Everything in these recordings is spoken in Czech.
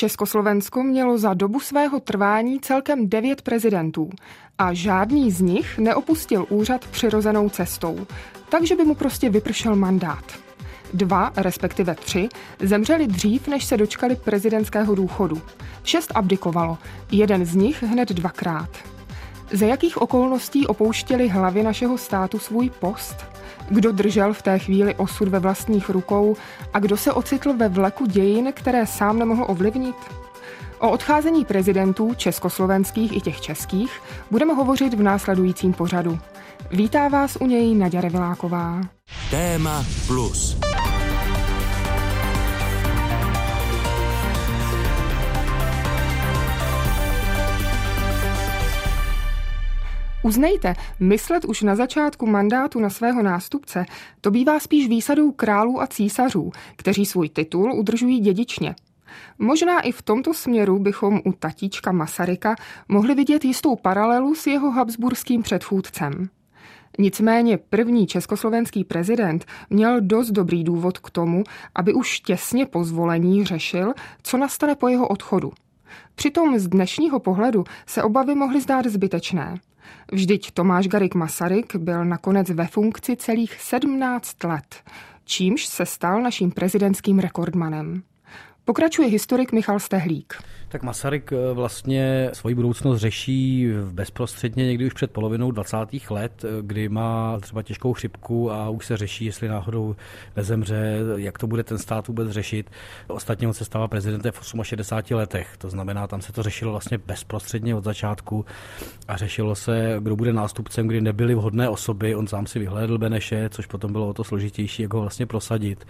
Československo mělo za dobu svého trvání celkem devět prezidentů a žádný z nich neopustil úřad přirozenou cestou, takže by mu prostě vypršel mandát. Dva, respektive tři, zemřeli dřív, než se dočkali prezidentského důchodu. Šest abdikovalo, jeden z nich hned dvakrát. Za jakých okolností opouštěli hlavy našeho státu svůj post? Kdo držel v té chvíli osud ve vlastních rukou a kdo se ocitl ve vleku dějin, které sám nemohl ovlivnit? O odcházení prezidentů československých i těch českých budeme hovořit v následujícím pořadu. Vítá vás u něj Naděra Viláková. Téma plus. Uznejte, myslet už na začátku mandátu na svého nástupce, to bývá spíš výsadou králů a císařů, kteří svůj titul udržují dědičně. Možná i v tomto směru bychom u tatíčka Masaryka mohli vidět jistou paralelu s jeho habsburským předchůdcem. Nicméně první československý prezident měl dost dobrý důvod k tomu, aby už těsně po zvolení řešil, co nastane po jeho odchodu. Přitom z dnešního pohledu se obavy mohly zdát zbytečné. Vždyť Tomáš Garik Masaryk byl nakonec ve funkci celých 17 let, čímž se stal naším prezidentským rekordmanem. Pokračuje historik Michal Stehlík. Tak Masaryk eh, vlastně svoji budoucnost řeší bezprostředně někdy už před polovinou 20. let, eh, kdy má třeba těžkou chřipku a už se řeší, jestli náhodou nezemře, jak to bude ten stát vůbec řešit. Ostatně on se stává prezidentem v 68 letech, to znamená, tam se to řešilo vlastně bezprostředně od začátku a řešilo se, kdo bude nástupcem, kdy nebyly vhodné osoby. On sám si vyhlédl Beneše, což potom bylo o to složitější, jak ho vlastně prosadit.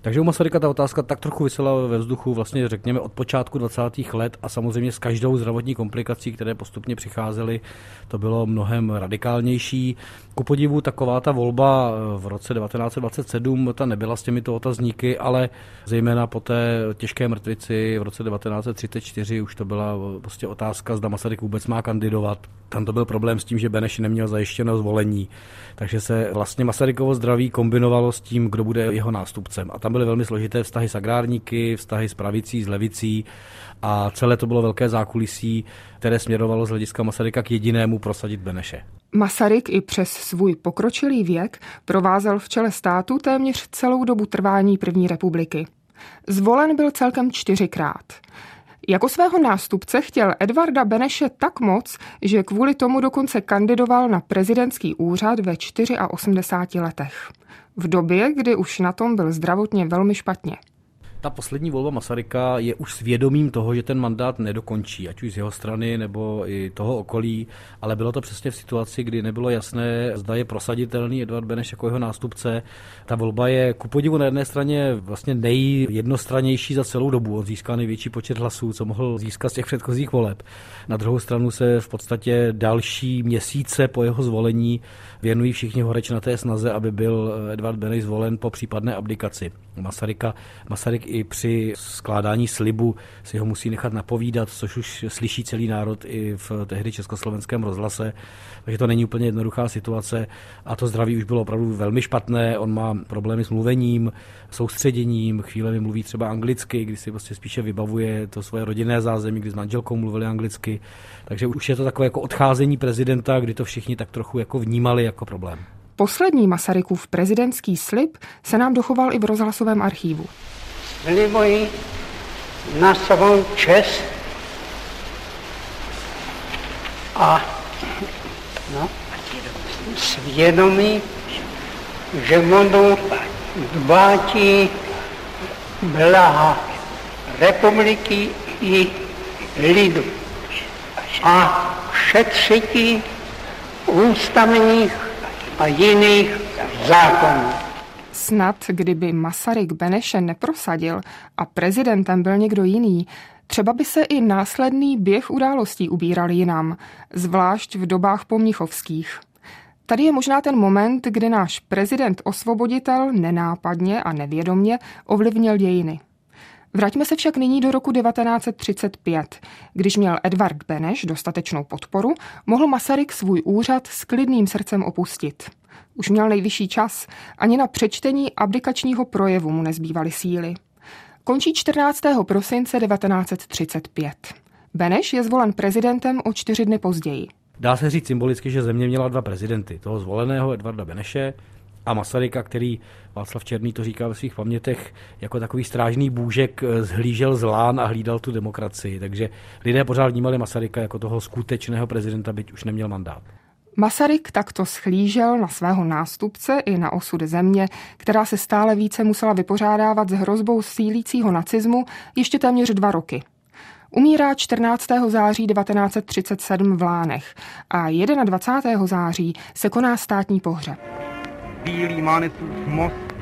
Takže u Masaryka ta otázka tak trochu vysela ve vzduchu vlastně řekněme od počátku 20. let a samozřejmě s každou zdravotní komplikací, které postupně přicházely, to bylo mnohem radikálnější. Ku podivu taková ta volba v roce 1927, ta nebyla s těmito otazníky, ale zejména po té těžké mrtvici v roce 1934 už to byla prostě otázka, zda Masaryk vůbec má kandidovat. Tam to byl problém s tím, že Beneš neměl zajištěno zvolení, takže se vlastně Masarykovo zdraví kombinovalo s tím, kdo bude jeho nástupcem. A tam byly velmi složité vztahy s agrárníky, vztahy s pravicí, s levicí a celé to bylo velké zákulisí, které směrovalo z hlediska Masaryka k jedinému prosadit Beneše. Masaryk i přes svůj pokročilý věk provázel v čele státu téměř celou dobu trvání první republiky. Zvolen byl celkem čtyřikrát. Jako svého nástupce chtěl Edvarda Beneše tak moc, že kvůli tomu dokonce kandidoval na prezidentský úřad ve 84 letech. V době, kdy už na tom byl zdravotně velmi špatně ta poslední volba Masaryka je už svědomím toho, že ten mandát nedokončí, ať už z jeho strany nebo i toho okolí, ale bylo to přesně v situaci, kdy nebylo jasné, zda je prosaditelný Edvard Beneš jako jeho nástupce. Ta volba je ku podivu na jedné straně vlastně nejjednostranější za celou dobu. On získal největší počet hlasů, co mohl získat z těch předchozích voleb. Na druhou stranu se v podstatě další měsíce po jeho zvolení věnují všichni horeč na té snaze, aby byl Edvard Beneš zvolen po případné abdikaci. Masaryka, Masaryk i při skládání slibu si ho musí nechat napovídat, což už slyší celý národ i v tehdy československém rozhlase. Takže to není úplně jednoduchá situace a to zdraví už bylo opravdu velmi špatné. On má problémy s mluvením, soustředěním, chvílemi mluví třeba anglicky, kdy si prostě spíše vybavuje to svoje rodinné zázemí, kdy s manželkou mluvili anglicky. Takže už je to takové jako odcházení prezidenta, kdy to všichni tak trochu jako vnímali jako problém. Poslední Masarykův prezidentský slib se nám dochoval i v rozhlasovém archívu. Slibuji na svou čest a no, svědomí, že budu dbátí blaha republiky i lidu a šetřití ústavních a jiných zákonů. Snad, kdyby Masaryk Beneše neprosadil a prezidentem byl někdo jiný, třeba by se i následný běh událostí ubíral jinam, zvlášť v dobách pomnichovských. Tady je možná ten moment, kdy náš prezident osvoboditel nenápadně a nevědomně ovlivnil dějiny. Vraťme se však nyní do roku 1935. Když měl Edvard Beneš dostatečnou podporu, mohl Masaryk svůj úřad s klidným srdcem opustit. Už měl nejvyšší čas, ani na přečtení abdikačního projevu mu nezbývaly síly. Končí 14. prosince 1935. Beneš je zvolen prezidentem o čtyři dny později. Dá se říct symbolicky, že země měla dva prezidenty, toho zvoleného Edvarda Beneše a Masaryka, který Václav Černý to říká ve svých pamětech, jako takový strážný bůžek eh, zhlížel zlán a hlídal tu demokracii. Takže lidé pořád vnímali Masaryka jako toho skutečného prezidenta, byť už neměl mandát. Masaryk takto schlížel na svého nástupce i na osud země, která se stále více musela vypořádávat s hrozbou sílícího nacismu ještě téměř dva roky. Umírá 14. září 1937 v Lánech a 21. září se koná státní pohřeb. Bílý Mánecův most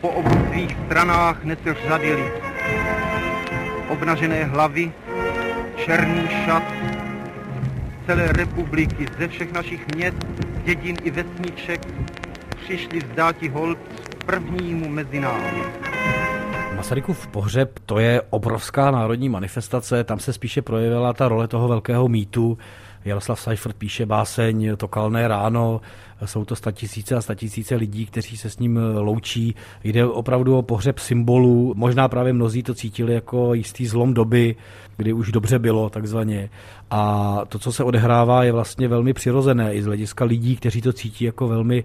po obou svých stranách nese řady. Obnažené hlavy, černý šat, celé republiky, ze všech našich měst, dědin i vesniček přišli vzdáti hold prvnímu mezi námi. Masarykův pohřeb to je obrovská národní manifestace, tam se spíše projevila ta role toho velkého mýtu. Jaroslav Seifert píše báseň To kalné ráno, jsou to statisíce a statisíce lidí, kteří se s ním loučí. Jde opravdu o pohřeb symbolů, možná právě mnozí to cítili jako jistý zlom doby, kdy už dobře bylo takzvaně. A to, co se odehrává, je vlastně velmi přirozené i z hlediska lidí, kteří to cítí jako velmi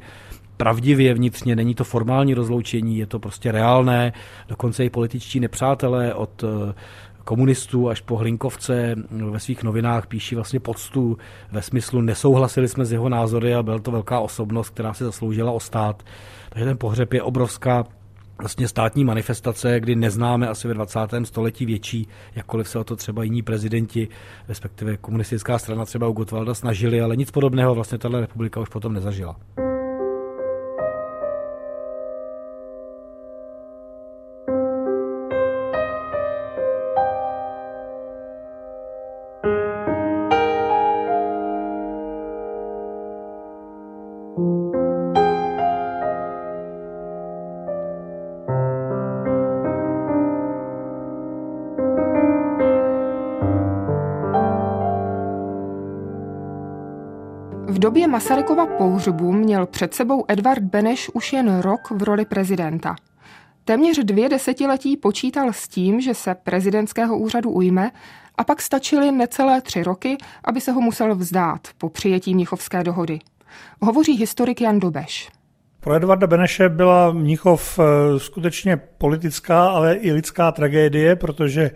pravdivě vnitřně, není to formální rozloučení, je to prostě reálné, dokonce i političtí nepřátelé od komunistů až po Hlinkovce ve svých novinách píší vlastně poctu ve smyslu nesouhlasili jsme s jeho názory a byl to velká osobnost, která se zasloužila o stát. Takže ten pohřeb je obrovská vlastně státní manifestace, kdy neznáme asi ve 20. století větší, jakkoliv se o to třeba jiní prezidenti, respektive komunistická strana třeba u Gotwalda snažili, ale nic podobného vlastně tato republika už potom nezažila. Době Masarykova pohřbu měl před sebou Edvard Beneš už jen rok v roli prezidenta. Téměř dvě desetiletí počítal s tím, že se prezidentského úřadu ujme a pak stačily necelé tři roky, aby se ho musel vzdát po přijetí Mnichovské dohody. Hovoří historik Jan Dobeš. Pro Edvarda Beneše byla Mnichov eh, skutečně politická, ale i lidská tragédie, protože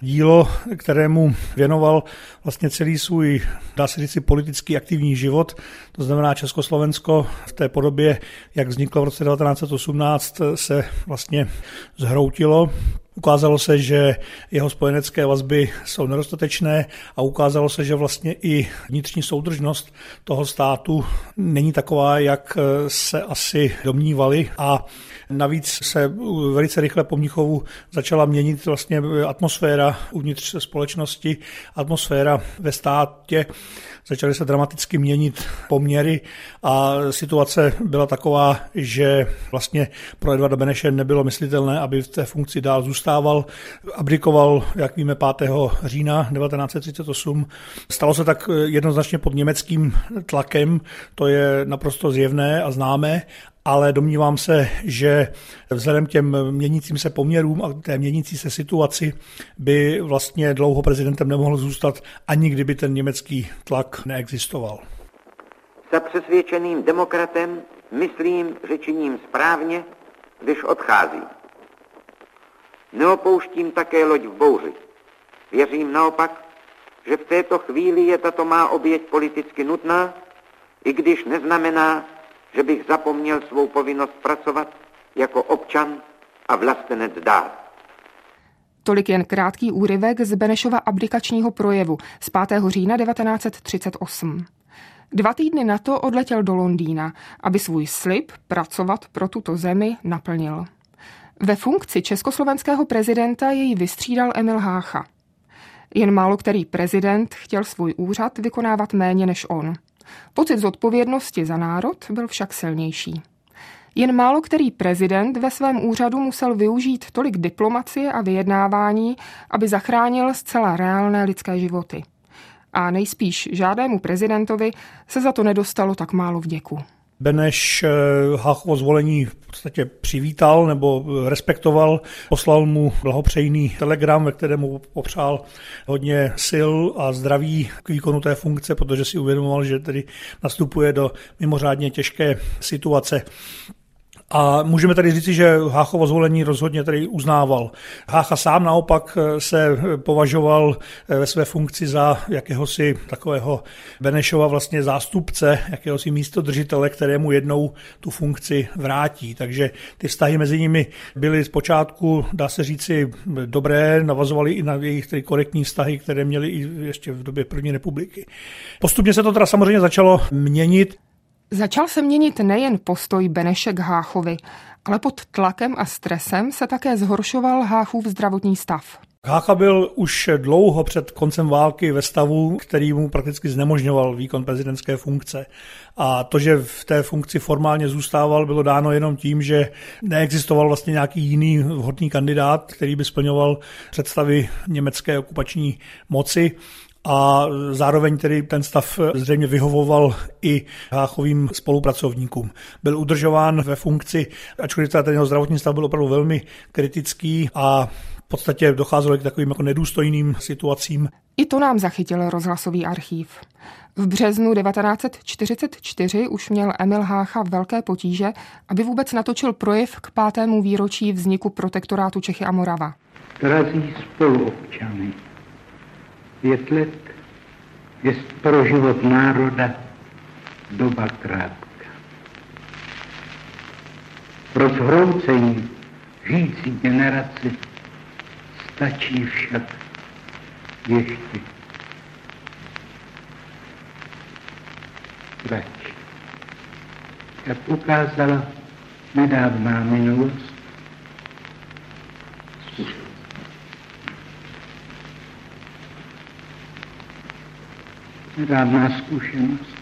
dílo, kterému věnoval vlastně celý svůj, dá se říct, politický aktivní život, to znamená Československo v té podobě, jak vzniklo v roce 1918, se vlastně zhroutilo. Ukázalo se, že jeho spojenecké vazby jsou nedostatečné a ukázalo se, že vlastně i vnitřní soudržnost toho státu není taková, jak se asi domnívali a Navíc se velice rychle po Mnichovu začala měnit vlastně atmosféra uvnitř společnosti, atmosféra ve státě. Začaly se dramaticky měnit poměry a situace byla taková, že vlastně pro Edvarda Beneše nebylo myslitelné, aby v té funkci dál zůstával. Abdikoval, jak víme, 5. října 1938. Stalo se tak jednoznačně pod německým tlakem, to je naprosto zjevné a známé ale domnívám se, že vzhledem k těm měnícím se poměrům a té měnící se situaci by vlastně dlouho prezidentem nemohl zůstat, ani kdyby ten německý tlak neexistoval. Za přesvědčeným demokratem myslím, že činím správně, když odcházím. Neopouštím také loď v bouři. Věřím naopak, že v této chvíli je tato má oběť politicky nutná, i když neznamená, že bych zapomněl svou povinnost pracovat jako občan a vlastenec dál. Tolik jen krátký úryvek z Benešova abdikačního projevu z 5. října 1938. Dva týdny na to odletěl do Londýna, aby svůj slib pracovat pro tuto zemi naplnil. Ve funkci československého prezidenta jej vystřídal Emil Hácha. Jen málo který prezident chtěl svůj úřad vykonávat méně než on – Pocit zodpovědnosti za národ byl však silnější. Jen málo který prezident ve svém úřadu musel využít tolik diplomacie a vyjednávání, aby zachránil zcela reálné lidské životy. A nejspíš žádnému prezidentovi se za to nedostalo tak málo vděku. Beneš Háchovo zvolení v podstatě přivítal nebo respektoval, poslal mu blahopřejný telegram, ve kterém mu popřál hodně sil a zdraví k výkonu té funkce, protože si uvědomoval, že tedy nastupuje do mimořádně těžké situace. A můžeme tady říci, že Háchovo zvolení rozhodně tady uznával. Hácha sám naopak se považoval ve své funkci za jakéhosi takového Benešova vlastně zástupce, jakéhosi místodržitele, kterému jednou tu funkci vrátí. Takže ty vztahy mezi nimi byly zpočátku, dá se říci, dobré, navazovaly i na jejich tedy korektní vztahy, které měly i ještě v době první republiky. Postupně se to teda samozřejmě začalo měnit. Začal se měnit nejen postoj Beneše k Háchovi, ale pod tlakem a stresem se také zhoršoval Háchův zdravotní stav. Hácha byl už dlouho před koncem války ve stavu, který mu prakticky znemožňoval výkon prezidentské funkce. A to, že v té funkci formálně zůstával, bylo dáno jenom tím, že neexistoval vlastně nějaký jiný vhodný kandidát, který by splňoval představy německé okupační moci a zároveň tedy ten stav zřejmě vyhovoval i Háchovým spolupracovníkům. Byl udržován ve funkci, ačkoliv ten jeho zdravotní stav byl opravdu velmi kritický a v podstatě docházelo k takovým jako nedůstojným situacím. I to nám zachytil rozhlasový archív. V březnu 1944 už měl Emil Hácha velké potíže, aby vůbec natočil projev k pátému výročí vzniku protektorátu Čechy a Morava. Drazí spoluobčany, Pět let je pro život národa doba krátká. Pro zhroucení žijící generace stačí však ještě trať. Jak ukázala nedávná minulost, nedávná zkušenost,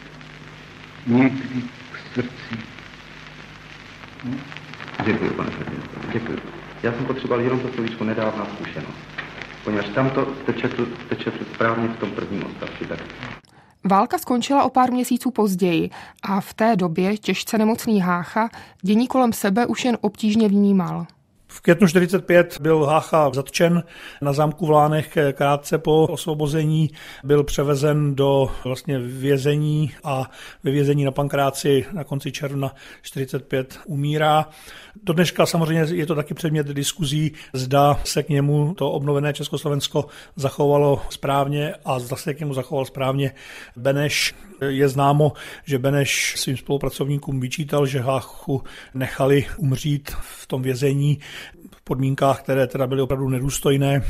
někdy k srdci. No. Děkuji, pane prezident. Děkuji. Já jsem potřeboval jenom to slovíčko nedávná zkušenost. Poněvadž tam to teče, teče správně v tom prvním odstavci. Tak. Válka skončila o pár měsíců později a v té době těžce nemocný Hácha dění kolem sebe už jen obtížně vnímal. V květnu 45 byl Hácha zatčen na zámku v Lánech krátce po osvobození. Byl převezen do vlastně vězení a ve vězení na Pankráci na konci června 45 umírá. Do dneška samozřejmě je to taky předmět diskuzí, zda se k němu to obnovené Československo zachovalo správně a zda se k němu zachoval správně Beneš. Je známo, že Beneš svým spolupracovníkům vyčítal, že Háchu nechali umřít v tom vězení v podmínkách, které teda byly opravdu nedůstojné.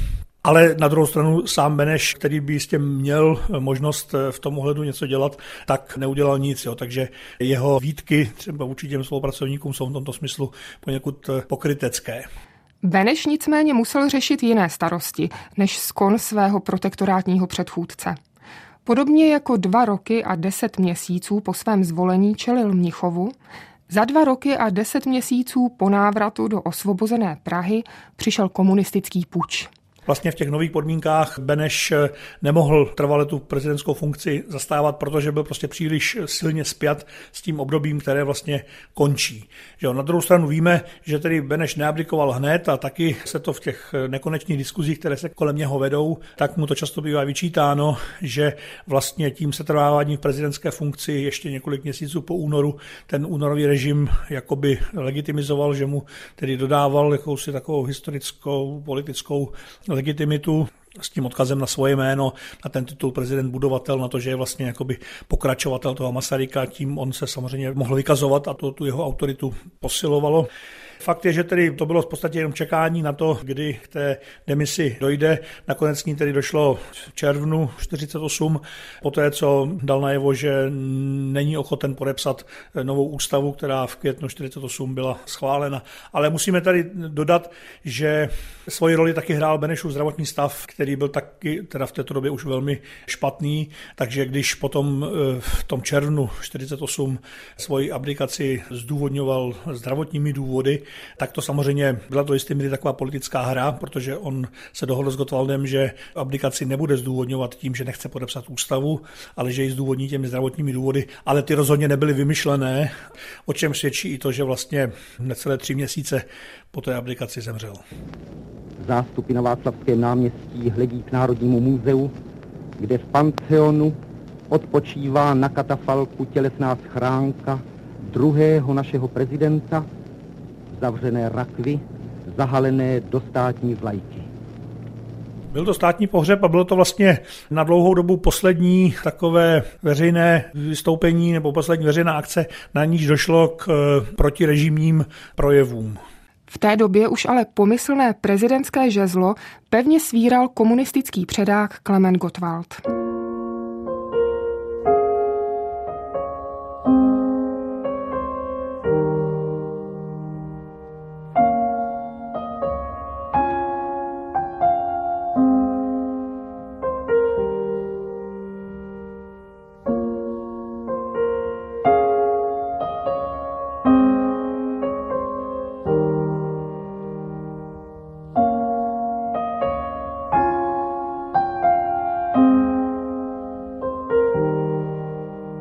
Ale na druhou stranu sám Beneš, který by jistě měl možnost v tom ohledu něco dělat, tak neudělal nic. Jo. Takže jeho výtky třeba vůči těm spolupracovníkům jsou v tomto smyslu poněkud pokrytecké. Beneš nicméně musel řešit jiné starosti, než skon svého protektorátního předchůdce. Podobně jako dva roky a deset měsíců po svém zvolení čelil Mnichovu, za dva roky a deset měsíců po návratu do osvobozené Prahy přišel komunistický puč. Vlastně v těch nových podmínkách Beneš eh, nemohl trvale tu prezidentskou funkci zastávat, protože byl prostě příliš silně spjat s tím obdobím, které vlastně končí. Že Na druhou stranu víme, že tedy Beneš neabdikoval hned a taky se to v těch eh, nekonečných diskuzích, které se kolem něho vedou, tak mu to často bývá vyčítáno, že vlastně tím se trvávání v prezidentské funkci ještě několik měsíců po únoru ten únorový režim jakoby legitimizoval, že mu tedy dodával jakousi takovou historickou, politickou legitimitu s tím odkazem na svoje jméno, na ten titul prezident budovatel, na to, že je vlastně jakoby pokračovatel toho Masaryka, tím on se samozřejmě mohl vykazovat a to tu jeho autoritu posilovalo. Fakt je, že tedy to bylo v podstatě jenom čekání na to, kdy k té demisi dojde. Nakonec ní tedy došlo v červnu 48, poté co dal najevo, že není ochoten podepsat novou ústavu, která v květnu 48 byla schválena. Ale musíme tady dodat, že svoji roli taky hrál Benešův zdravotní stav, který byl taky teda v této době už velmi špatný, takže když potom eh, v tom červnu 48 svoji abdikaci zdůvodňoval zdravotními důvody, tak to samozřejmě byla to jistě taková politická hra, protože on se dohodl s Gotwaldem, že abdikaci nebude zdůvodňovat tím, že nechce podepsat ústavu, ale že ji zdůvodní těmi zdravotními důvody, ale ty rozhodně nebyly vymyšlené, o čem svědčí i to, že vlastně necelé tři měsíce po té abdikaci zemřel. Zástupy na Václavském náměstí hledí k Národnímu muzeu, kde v Pantheonu odpočívá na katafalku tělesná schránka druhého našeho prezidenta, zavřené rakvy, zahalené do státní vlajky. Byl to státní pohřeb a bylo to vlastně na dlouhou dobu poslední takové veřejné vystoupení nebo poslední veřejná akce, na níž došlo k eh, protirežimním projevům. V té době už ale pomyslné prezidentské žezlo pevně svíral komunistický předák Klement Gottwald.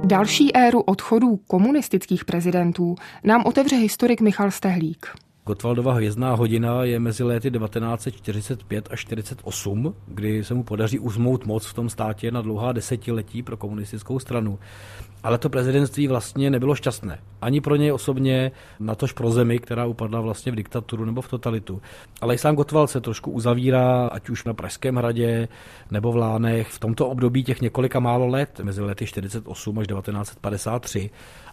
Další éru odchodů komunistických prezidentů nám otevře historik Michal Stehlík. Gotwaldova hvězdná hodina je mezi léty 1945 a 48, kdy se mu podaří uzmout moc v tom státě na dlouhá desetiletí pro komunistickou stranu. Ale to prezidentství vlastně nebylo šťastné. Ani pro něj osobně, natož pro zemi, která upadla vlastně v diktaturu nebo v totalitu. Ale i sám Gottwald se trošku uzavírá, ať už na Pražském hradě nebo v Lánech, v tomto období těch několika málo let, mezi lety 48 až 1953.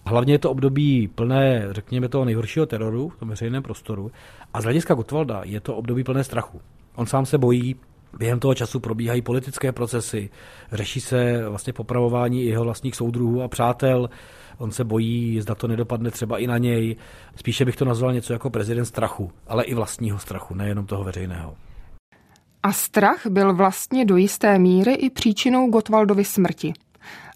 Hlavně je to období plné, řekněme, toho nejhoršího teroru v tom veřejném prostoru. A z hlediska Gottwalda je to období plné strachu. On sám se bojí, Během toho času probíhají politické procesy, řeší se vlastně popravování jeho vlastních soudruhů a přátel. On se bojí, zda to nedopadne třeba i na něj. Spíše bych to nazval něco jako prezident strachu, ale i vlastního strachu, nejenom toho veřejného. A strach byl vlastně do jisté míry i příčinou Gotwaldovy smrti.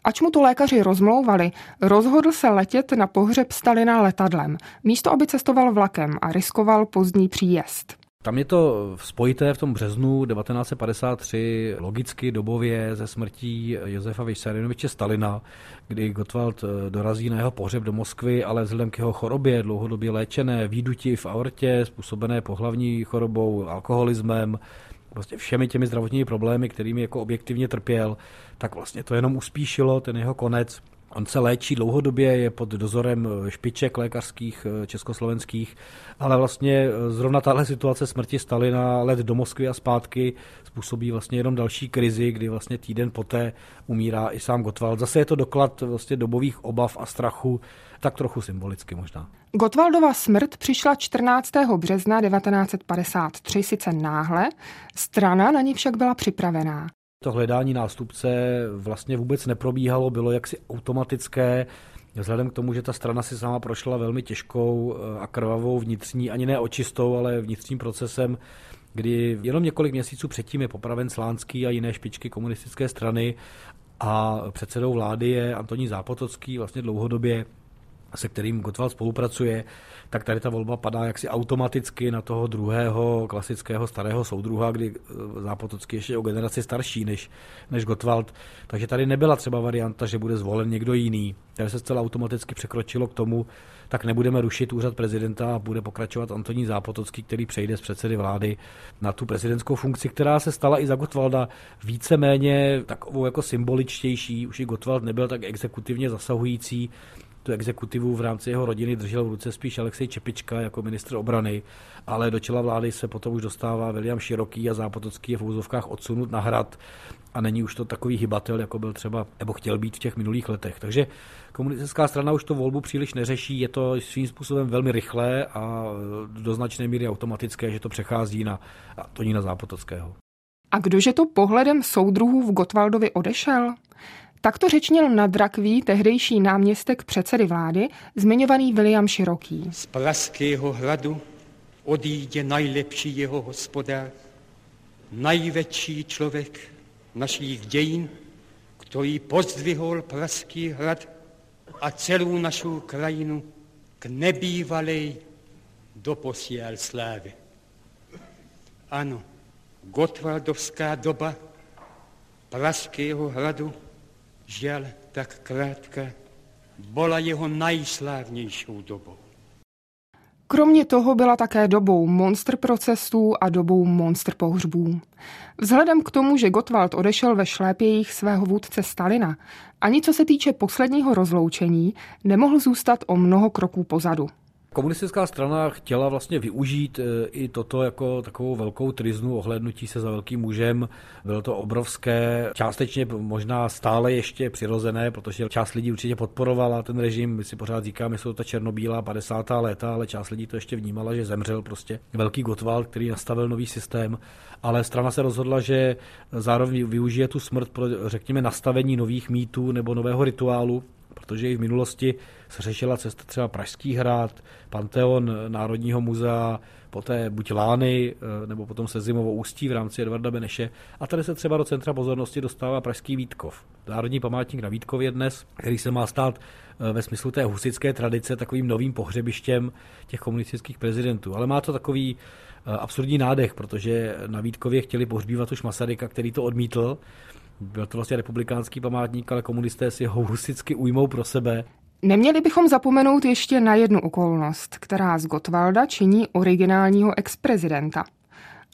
Ač mu to lékaři rozmlouvali, rozhodl se letět na pohřeb Stalina letadlem, místo aby cestoval vlakem a riskoval pozdní příjezd. Tam je to spojité v tom březnu 1953 logicky dobově ze smrtí Josefa Vysarinoviče Stalina, kdy Gottwald eh, dorazí na jeho pohřeb do Moskvy, ale vzhledem k jeho chorobě, dlouhodobě léčené, výduti v aortě, způsobené pohlavní chorobou, alkoholismem, prostě všemi těmi zdravotními problémy, kterými jako objektivně trpěl, tak vlastně to jenom uspíšilo ten jeho konec. On se léčí dlouhodobě, je pod dozorem špiček lékařských eh, československých, ale vlastně eh, zrovna tahle situace smrti Stalina, let do Moskvy a zpátky způsobí vlastně jenom další krizi, kdy vlastně týden poté umírá i sám Gottwald. Zase je to doklad vlastně dobových obav a strachu, tak trochu symbolicky možná. Gottwaldova smrt přišla 14. března 1953 sice náhle, strana na ní však byla připravená. To hledání nástupce vlastně vůbec neprobíhalo, bylo jaksi automatické, Vzhledem k tomu, že ta strana si sama prošla velmi těžkou eh, a krvavou vnitřní, ani ne očistou, ale vnitřním procesem, kdy jenom několik měsíců předtím je popraven Slánský a jiné špičky komunistické strany a předsedou vlády je Antoní Zápotocký, vlastně dlouhodobě se kterým Gottwald spolupracuje, tak tady ta volba padá jaksi automaticky na toho druhého klasického starého soudruha, kdy eh, Zápotocký ještě o generaci starší než, než Gottwald. Takže tady nebyla třeba varianta, že bude zvolen někdo jiný. Tady se zcela automaticky překročilo k tomu, tak nebudeme rušit úřad prezidenta a bude pokračovat Antoní Zápotocký, který přejde z předsedy vlády na tu prezidentskou funkci, která se stala i za Gottwalda víceméně takovou jako symboličtější. Už i Gottwald nebyl tak exekutivně zasahující, tu exekutivu v rámci jeho rodiny držel v ruce spíš Alexej Čepička jako ministr obrany, ale do čela vlády se potom už dostává William Široký a Zápotocký je v úzovkách odsunut na hrad a není už to takový hybatel, jako byl třeba, nebo chtěl být v těch minulých letech. Takže komunistická strana už to volbu příliš neřeší, je to svým způsobem velmi rychlé a do značné míry automatické, že to přechází na Tonína Zápotockého. A kdože to pohledem soudruhů v Gotwaldovi odešel? Tak to řečnil na drakví tehdejší náměstek předsedy vlády, zmiňovaný William Široký. Z Praského hradu odjíde nejlepší jeho hospodář, největší člověk našich dějin, který pozdvihol Praský hrad a celou našu krajinu k nebývalej doposiel slávy. Ano, Gotwaldovská doba Pražského hradu, žiaľ tak krátka, bola jeho najslávnějšou dobou. Kromě toho byla také dobou monster procesů a dobou monster pohřbů. Vzhledem k tomu, že Gottwald odešel ve šlépějích svého vůdce Stalina, ani co se týče posledního rozloučení, nemohl zůstat o mnoho kroků pozadu. Komunistická strana chtěla vlastně využít e, i toto jako takovou velkou triznu ohlednutí se za velkým mužem. Bylo to obrovské, částečně možná stále ještě přirozené, protože část lidí určitě podporovala ten režim. My si pořád říkáme, jsou to černobílá 50. léta, ale část lidí to ještě vnímala, že zemřel prostě velký Gottwald, který nastavil nový systém. Ale strana se rozhodla, že zároveň využije tu smrt pro, řekněme, nastavení nových mýtů nebo nového rituálu, protože i v minulosti se řešila cesta třeba Pražský hrad, Panteon Národního muzea, poté buď Lány, eh, nebo potom se Zimovo ústí v rámci Edvarda Beneše. A tady se třeba do centra pozornosti dostává Pražský Vítkov. Národní památník na Vítkově dnes, který se má stát eh, ve smyslu té husické tradice takovým novým pohřebištěm těch komunistických prezidentů. Ale má to takový eh, absurdní nádech, protože na Vítkově chtěli pohřbívat už Masaryka, který to odmítl. Byl to vlastně republikánský památník, ale komunisté si ho husicky ujmou pro sebe. Neměli bychom zapomenout ještě na jednu okolnost, která z Gotwalda činí originálního ex-prezidenta.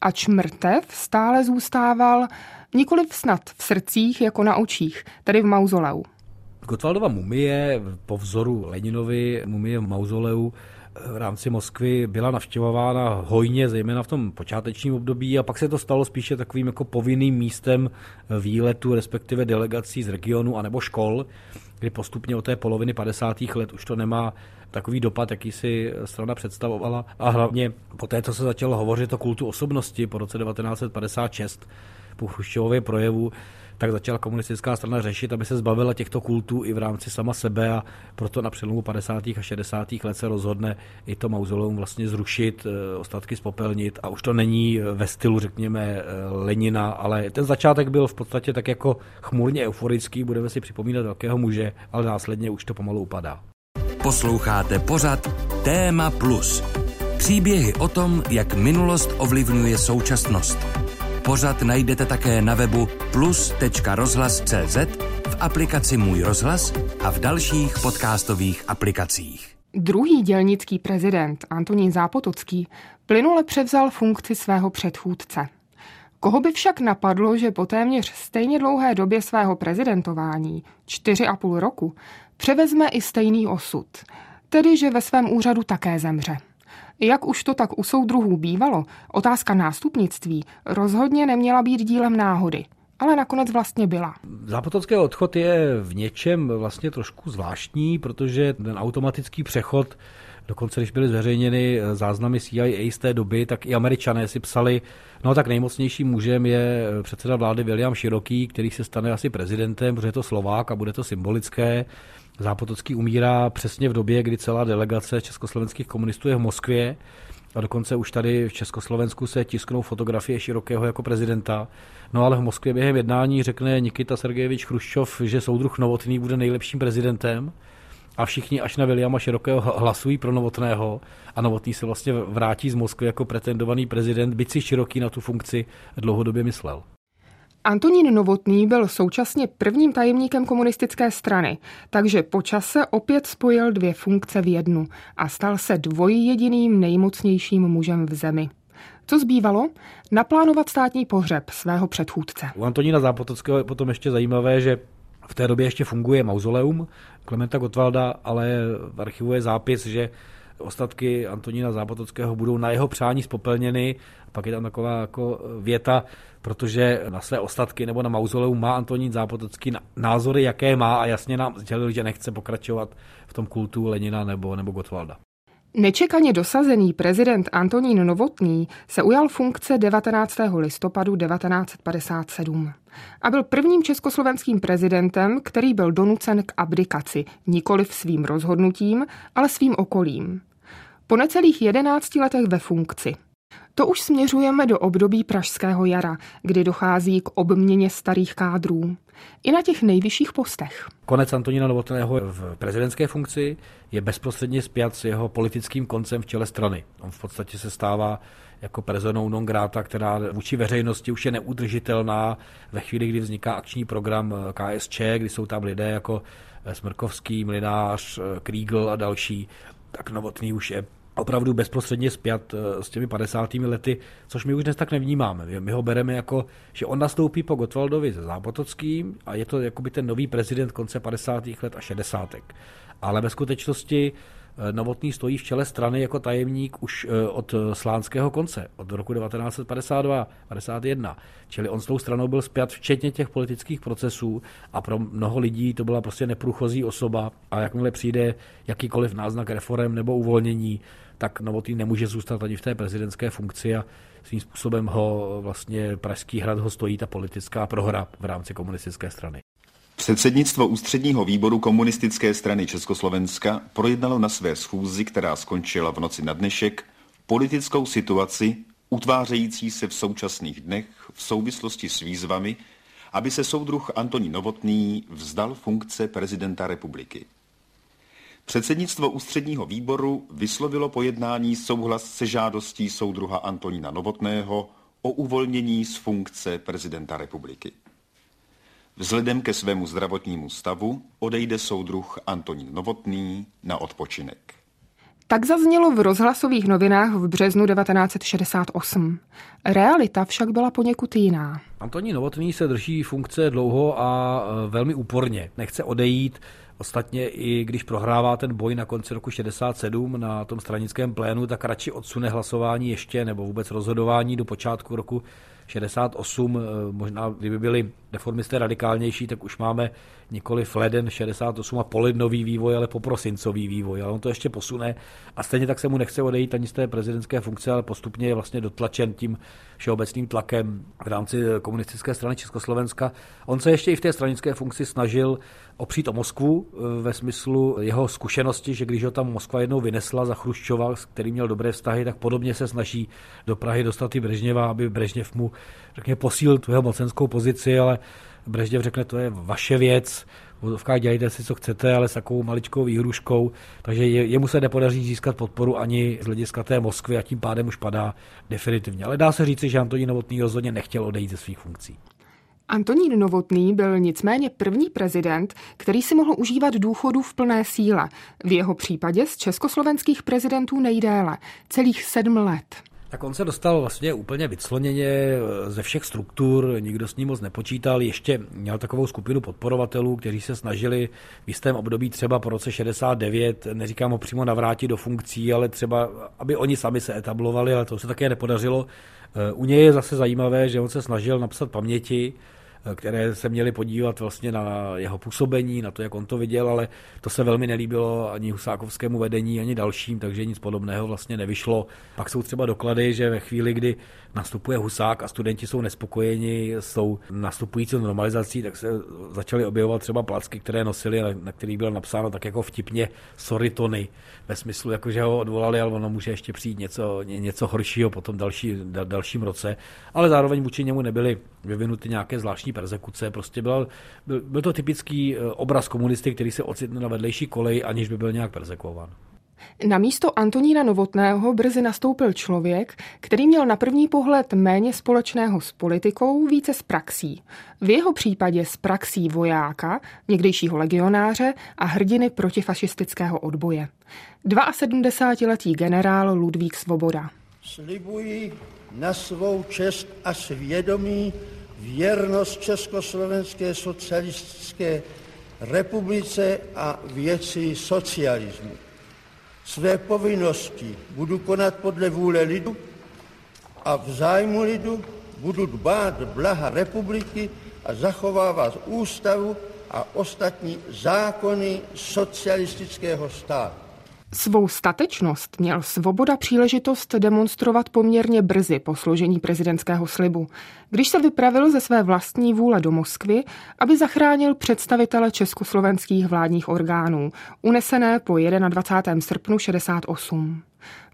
Ač mrtev stále zůstával nikoli snad v srdcích jako na očích, tedy v mauzoleu. Gotwaldova mumie po vzoru Leninovi, mumie v mauzoleu, v rámci Moskvy byla navštěvována hojně, zejména v tom počátečním období a pak se to stalo spíše takovým jako povinným místem výletu, respektive delegací z regionu anebo škol, kdy postupně od té poloviny 50. let už to nemá takový dopad, jaký si strana představovala a hlavně po té, co se začalo hovořit o kultu osobnosti po roce 1956 po Chruščovově projevu, tak začala komunistická strana řešit, aby se zbavila těchto kultů i v rámci sama sebe a proto na přelomu 50. a 60. let se rozhodne i to mauzoleum vlastně zrušit, eh, ostatky spopelnit a už to není ve stylu, řekněme, eh, Lenina, ale ten začátek byl v podstatě tak jako chmurně euforický, budeme si připomínat velkého muže, ale následně už to pomalu upadá. Posloucháte pořad Téma Plus. Příběhy o tom, jak minulost ovlivňuje současnost. Pořad najdete také na webu plus.rozhlas.cz, v aplikaci Můj rozhlas a v dalších podcastových aplikacích. Druhý dělnický prezident Antonín Zápotocký plynule převzal funkci svého předchůdce. Koho by však napadlo, že po téměř stejně dlouhé době svého prezidentování, čtyři a půl roku, převezme i stejný osud, tedy že ve svém úřadu také zemře. Jak už to tak u soudruhů bývalo, otázka nástupnictví rozhodně neměla být dílem náhody, ale nakonec vlastně byla. Zápotocký odchod je v něčem vlastně trošku zvláštní, protože ten automatický přechod Dokonce, když byly zveřejněny záznamy CIA z té doby, tak i američané si psali, no tak nejmocnějším mužem je předseda vlády William Široký, který se stane asi prezidentem, protože je to Slovák a bude to symbolické. Zápotocký umírá přesně v době, kdy celá delegace československých komunistů je v Moskvě a dokonce už tady v Československu se tisknou fotografie Širokého jako prezidenta. No ale v Moskvě během jednání řekne Nikita Sergejevič Chruščov, že soudruh Novotný bude nejlepším prezidentem a všichni až na Williama Širokého hlasují pro Novotného a Novotný se vlastně vrátí z Moskvy jako pretendovaný prezident, byť si Široký na tu funkci dlouhodobě myslel. Antonín Novotný byl současně prvním tajemníkem komunistické strany, takže po čase opět spojil dvě funkce v jednu a stal se dvojjediným nejmocnějším mužem v zemi. Co zbývalo? Naplánovat státní pohřeb svého předchůdce. U Antonína Zápotockého je potom ještě zajímavé, že v té době ještě funguje mauzoleum Klementa Gottwalda, ale v archivu je zápis, že ostatky Antonína Zápotockého budou na jeho přání spopelněny. Pak je tam taková jako věta, protože na své ostatky nebo na mauzoleum má Antonín Zápotocký názory, jaké má a jasně nám sdělil, že nechce pokračovat v tom kultu Lenina nebo, nebo Gottwalda. Nečekaně dosazený prezident Antonín Novotný se ujal funkce 19. listopadu 1957 a byl prvním československým prezidentem, který byl donucen k abdikaci, nikoli svým rozhodnutím, ale svým okolím. Po necelých 11 letech ve funkci To už směřujeme do období Pražského jara, kdy dochází k obměně starých kádrů. I na těch nejvyšších postech. Konec Antonína Novotného v prezidentské funkci je bezprostředně spjat s jeho politickým koncem v čele strany. On v podstatě se stává jako personou non grata, která vůči veřejnosti už je neudržitelná ve chvíli, kdy vzniká akční program KSČ, kdy jsou tam lidé jako Smrkovský, Mlinář, Krígl a další, tak Novotný už je opravdu bezprostředně spjat eh, s těmi 50. lety, což my už dnes tak nevnímáme. My ho bereme jako, že on nastoupí po Gotwaldovi se Zápotockým a je to jakoby ten nový prezident konce 50. let a 60. Ale ve skutečnosti Novotný stojí v čele strany jako tajemník už eh, od eh, slánského konce, od roku 1952-51. Čili on s tou stranou byl zpět včetně těch politických procesů a pro mnoho lidí to byla prostě neprůchozí osoba a jakmile přijde jakýkoliv náznak reform nebo uvolnění, tak Novotný nemůže zůstat ani v té prezidentské funkci a svým způsobem ho vlastně Pražský hrad ho stojí ta politická prohra v rámci komunistické strany. Předsednictvo ústředního výboru komunistické strany Československa projednalo na své schůzi, která skončila v noci na dnešek, politickou situaci utvářející se v současných dnech v souvislosti s výzvami, aby se soudruh Antonín Novotný vzdal funkce prezidenta republiky. Předsednictvo ústředního výboru vyslovilo pojednání souhlas se žádostí soudruha Antonína Novotného o uvolnění z funkce prezidenta republiky. Vzhledem ke svému zdravotnímu stavu odejde soudruh Antonín Novotný na odpočinek. Tak zaznělo v rozhlasových novinách v březnu 1968. Realita však byla poněkud jiná. Antonín Novotný se drží funkce dlouho a e, velmi úporně. Nechce odejít, Ostatně i když prohrává ten boj na konci roku 67 na tom stranickém plénu, tak radši odsune hlasování ještě nebo vůbec rozhodování do počátku roku 68. Eh, možná, kdyby byli deformisté radikálnější, tak už máme nikoli leden 68 a polednový vývoj, ale poprosincový vývoj. Ale on to ještě posune a stejně tak se mu nechce odejít ani z té prezidentské funkce, ale postupně je vlastně dotlačen tím všeobecným tlakem v rámci komunistické strany Československa. On se ještě i v té stranické funkci snažil opřít o Moskvu eh, ve smyslu jeho zkušenosti, že když ho tam Moskva jednou vynesla za Chruščova, s kterým měl dobré vztahy, tak podobně se snaží do Prahy dostat i Brežněva, aby Brežněv mu řekně, posílil tu jeho mocenskou pozici, ale Brežněv řekne, to je vaše věc, v dělejte si, co chcete, ale s takovou maličkou výhruškou, takže je, jemu se nepodaří získat podporu ani z hlediska té Moskvy a tím pádem už padá definitivně. Ale dá se říci, že Antonín Novotný rozhodně nechtěl odejít ze svých funkcí. Antonín Novotný byl nicméně první prezident, který si mohl užívat důchodu v plné síle. V jeho případě z československých prezidentů nejdéle, celých sedm let. Tak on se dostal vlastně úplně vycloněně eh, ze všech struktur, nikdo s ním moc nepočítal, ještě měl takovou skupinu podporovatelů, kteří se snažili v jistém období třeba po roce 69, neříkám ho přímo navrátit do funkcí, ale třeba, aby oni sami se etablovali, ale to se také nepodařilo. Eh, u něj je zase zajímavé, že on se snažil napsat paměti, které se měly podívat vlastně na jeho působení, na to, jak on to viděl, ale to se velmi nelíbilo ani husákovskému vedení, ani dalším, takže nic podobného vlastně nevyšlo. Pak jsou třeba doklady, že ve chvíli, kdy nastupuje Husák a studenti jsou nespokojeni s tou nastupující normalizací, tak se začaly objevovat třeba placky, které nosili, na kterých bylo napsáno tak jako vtipně sorry Tony, ve smyslu, jako že ho odvolali, ale ono může ještě přijít něco, něco horšího potom další, dalším roce, ale zároveň vůči němu nebyly vyvinuty nějaké zvláštní persekuce, prostě byl, byl, byl to typický eh, obraz komunisty, který se ocitne na vedlejší kolej, aniž by byl nějak persekuován. Na místo Antonína Novotného brzy nastoupil člověk, který měl na první pohled méně společného s politikou, více s praxí. V jeho případě s praxí vojáka, někdejšího legionáře a hrdiny protifašistického odboje. 72-letý generál Ludvík Svoboda. Slibuji na svou čest a svědomí věrnost Československé socialistické republice a věci socialismu. Své povinnosti budu konat podle vůle lidu a v zájmu lidu budu dbát blaha republiky a zachovávat ústavu a ostatní zákony socialistického státu. Svou statečnost měl Svoboda příležitost demonstrovat poměrně brzy po složení prezidentského slibu, když se vypravil ze své vlastní vůle do Moskvy, aby zachránil představitele československých vládních orgánů, unesené po 21. srpnu 68.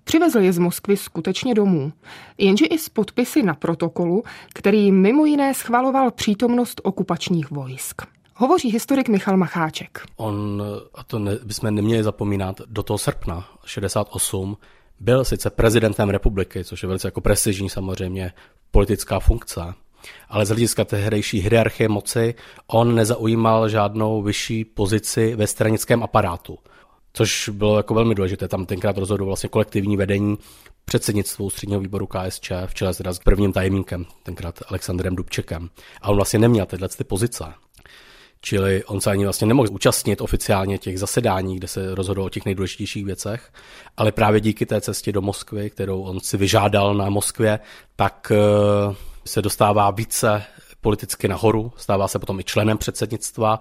Přivezl je z Moskvy skutečně domů, jenže i s podpisy na protokolu, který mimo jiné schvaloval přítomnost okupačních vojsk. Hovoří historik Michal Macháček. On, a to ne, bychom neměli zapomínat, do toho srpna 68 byl sice prezidentem republiky, což je velice jako prestižní samozřejmě politická funkce, ale z hlediska tehdejší hierarchie moci on nezaujímal žádnou vyšší pozici ve stranickém aparátu což bylo jako velmi důležité. Tam tenkrát rozhodl vlastně kolektivní vedení předsednictvu středního výboru KSČ v čele s prvním tajemníkem, tenkrát Alexandrem Dubčekem. A on vlastně neměl tyhle ty pozice. Čili on se ani vlastně nemohl účastnit oficiálně těch zasedání, kde se rozhodlo o těch nejdůležitějších věcech, ale právě díky té cestě do Moskvy, kterou on si vyžádal na Moskvě, tak eh, se dostává více politicky nahoru, stává se potom i členem předsednictva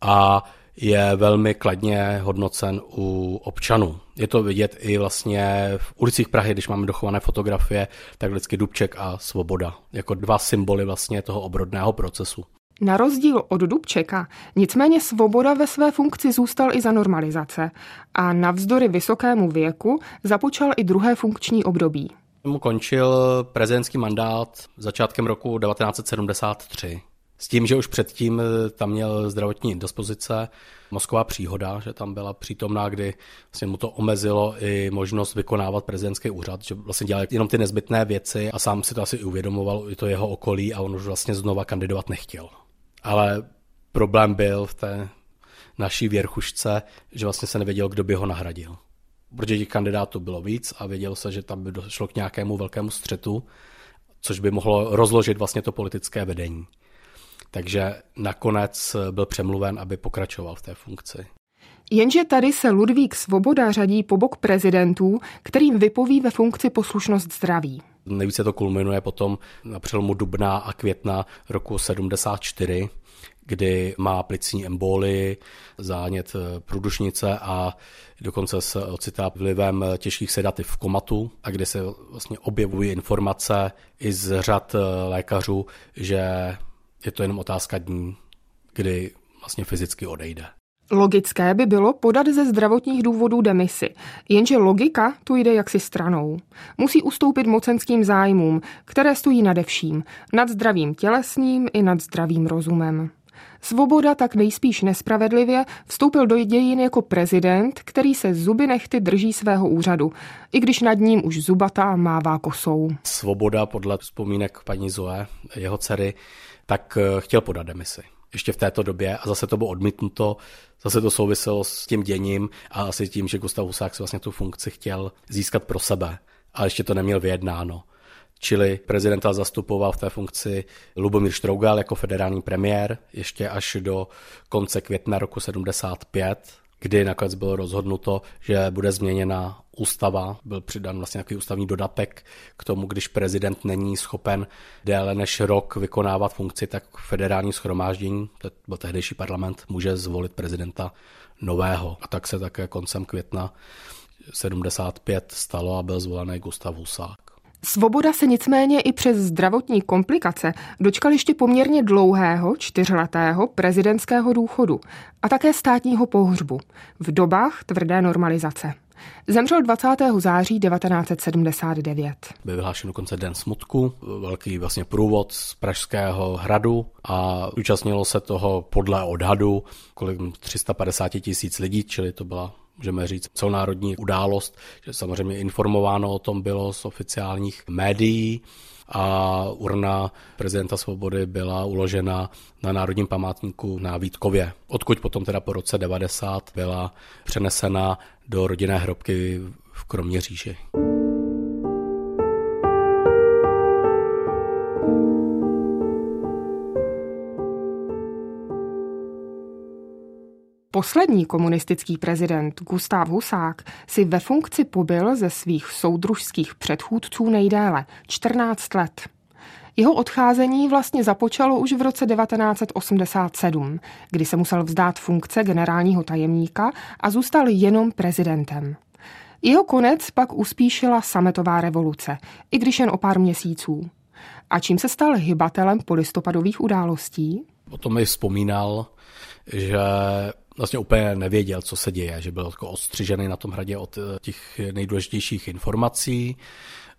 a je velmi kladně hodnocen u občanů. Je to vidět i vlastně v ulicích Prahy, když máme dochované fotografie, tak vždycky Dubček a Svoboda, jako dva symboly vlastně toho obrodného procesu. Na rozdíl od Dubčeka, nicméně Svoboda ve své funkci zůstal i za normalizace a navzdory vysokému věku započal i druhé funkční období. Mu končil prezidentský mandát začátkem roku 1973. S tím, že už předtím eh, tam měl zdravotní dispozice, mozková příhoda, že tam byla přítomná, kdy vlastně mu to omezilo i možnost vykonávat prezidentský úřad, že vlastně dělal jenom ty nezbytné věci a sám si to asi uvědomoval, i to jeho okolí a on už vlastně znova kandidovat nechtěl. Ale problém byl v té naší věrchušce, že vlastně se nevěděl, kdo by ho nahradil. Protože těch kandidátů bylo víc a vědělo se, že tam by došlo k nějakému velkému střetu, což by mohlo rozložit vlastně to politické vedení. Takže nakonec byl přemluven, aby pokračoval v té funkci. Jenže tady se Ludvík Svoboda řadí po bok prezidentů, kterým vypoví ve funkci poslušnost zdraví. Nejvíce to kulminuje potom na přelomu dubna a května roku 74, kdy má plicní emboli, zánět průdušnice a dokonce se ocitá vlivem těžkých sedativ v komatu a kde se vlastně objevují informace i z řad lékařů, že je to jenom otázka dní, kdy vlastně fyzicky odejde. Logické by bylo podat ze zdravotních důvodů demisi, jenže logika tu jde jaksi stranou. Musí ustoupit mocenským zájmům, které stojí nade vším, nad zdravým tělesným i nad zdravým rozumem. Svoboda tak nejspíš nespravedlivě vstoupil do dějin jako prezident, který se zuby nechty drží svého úřadu, i když nad ním už zubatá mává kosou. Svoboda podle vzpomínek paní Zoe, jeho dcery, tak eh, chtěl podat demisi ještě v této době a zase to bylo odmítnuto. Zase to souviselo s tím děním a asi tím, že Gustav Husák si vlastně tu funkci chtěl získat pro sebe, ale ještě to neměl vyjednáno. Čili prezidenta zastupoval v té funkci Lubomír Štrougal jako federální premiér ještě až do konce května roku 75, kdy nakonec bylo rozhodnuto, že bude změněna ústava, byl přidan vlastně nějaký ústavní dodatek k tomu, když prezident není schopen déle než rok vykonávat funkci, tak federální schromáždění, to byl tehdejší parlament, může zvolit prezidenta nového. A tak se také koncem května 75 stalo a byl zvolený Gustav Husák. Svoboda se nicméně i přes zdravotní komplikace dočkal ještě poměrně dlouhého, čtyřletého prezidentského důchodu a také státního pohřbu v dobách tvrdé normalizace. Zemřel 20. září 1979. Byl vyhlášen dokonce Den smutku, velký vlastně průvod z Pražského hradu a účastnilo se toho podle odhadu kolik 350 tisíc lidí, čili to byla můžeme říct, celonárodní událost, že samozřejmě informováno o tom bylo z oficiálních médií a urna prezidenta Svobody byla uložena na Národním památníku na Vítkově, odkud potom teda po roce 90 byla přenesena do rodinné hrobky v Kroměříži. Poslední komunistický prezident Gustav Husák si ve funkci pobyl ze svých soudružských předchůdců nejdéle 14 let. Jeho odcházení vlastně započalo už v roce 1987, kdy se musel vzdát funkce generálního tajemníka a zůstal jenom prezidentem. Jeho konec pak uspíšila sametová revoluce, i když jen o pár měsíců. A čím se stal hybatelem polistopadových událostí? O tom mi vzpomínal, že vlastně úplně nevěděl, co se děje, že byl jako odstřižený na tom hradě od eh, těch nejdůležitějších informací.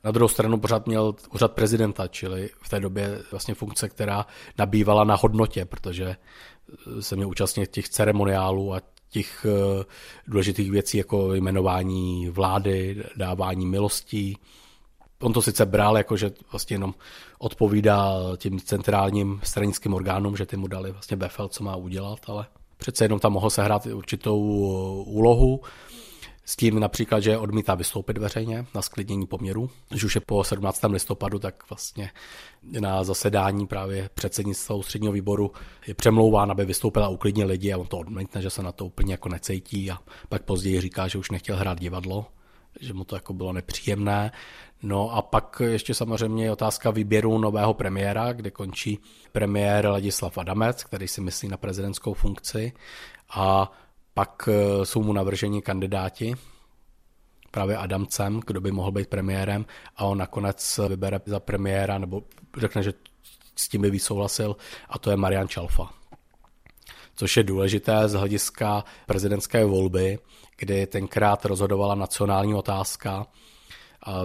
Na druhou stranu pořád měl úřad prezidenta, čili v té době vlastně funkce, která nabývala na hodnotě, protože se měl účastnit těch ceremoniálů a těch eh, důležitých věcí jako jmenování vlády, dávání milostí. On to sice bral, jako že vlastně jenom odpovídá tím centrálním stranickým orgánům, že ty mu dali vlastně Befel, co má udělat, ale přece jenom tam mohl sehrát určitou úlohu. S tím například, že odmítá vystoupit veřejně na sklidnění poměru. Když už je po 17. listopadu, tak vlastně na zasedání právě předsednictva ústředního výboru je přemlouván, aby vystoupila uklidně lidi a on to odmítne, že se na to úplně jako necejtí a pak později říká, že už nechtěl hrát divadlo, že mu to jako bylo nepříjemné. No a pak ještě samozřejmě je otázka výběru nového premiéra, kde končí premiér Ladislav Adamec, který si myslí na prezidentskou funkci a pak eh, jsou mu navrženi kandidáti, právě Adamcem, kdo by mohl být premiérem a on nakonec vybere za premiéra, nebo řekne, že s tím by víc souhlasil a to je Marian Čalfa. Což je důležité z hlediska prezidentské volby, kdy tenkrát rozhodovala nacionální otázka,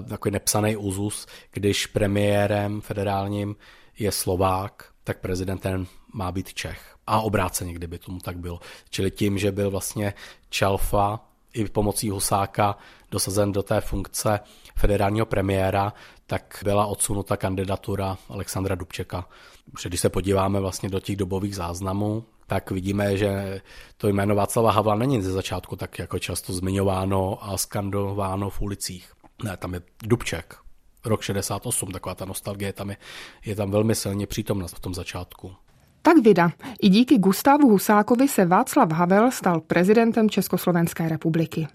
takový nepsaný úzus, když premiérem federálním je Slovák, tak prezidentem má být Čech. A obráceně, kdyby tomu tak bylo. Čili tím, že byl vlastně Čalfa i pomocí Husáka dosazen do té funkce federálního premiéra, tak byla odsunuta kandidatura Alexandra Dubčeka. Že když se podíváme vlastně do těch dobových záznamů, tak vidíme, že to jméno Václava Havla není ze začátku tak jako často zmiňováno a skandováno v ulicích. Ne, tam je Dubček, rok 68, taková ta nostalgie tam je, je tam velmi silně přítomna v tom začátku. Tak vida. I díky Gustávu Husákovi se Václav Havel stal prezidentem Československé republiky.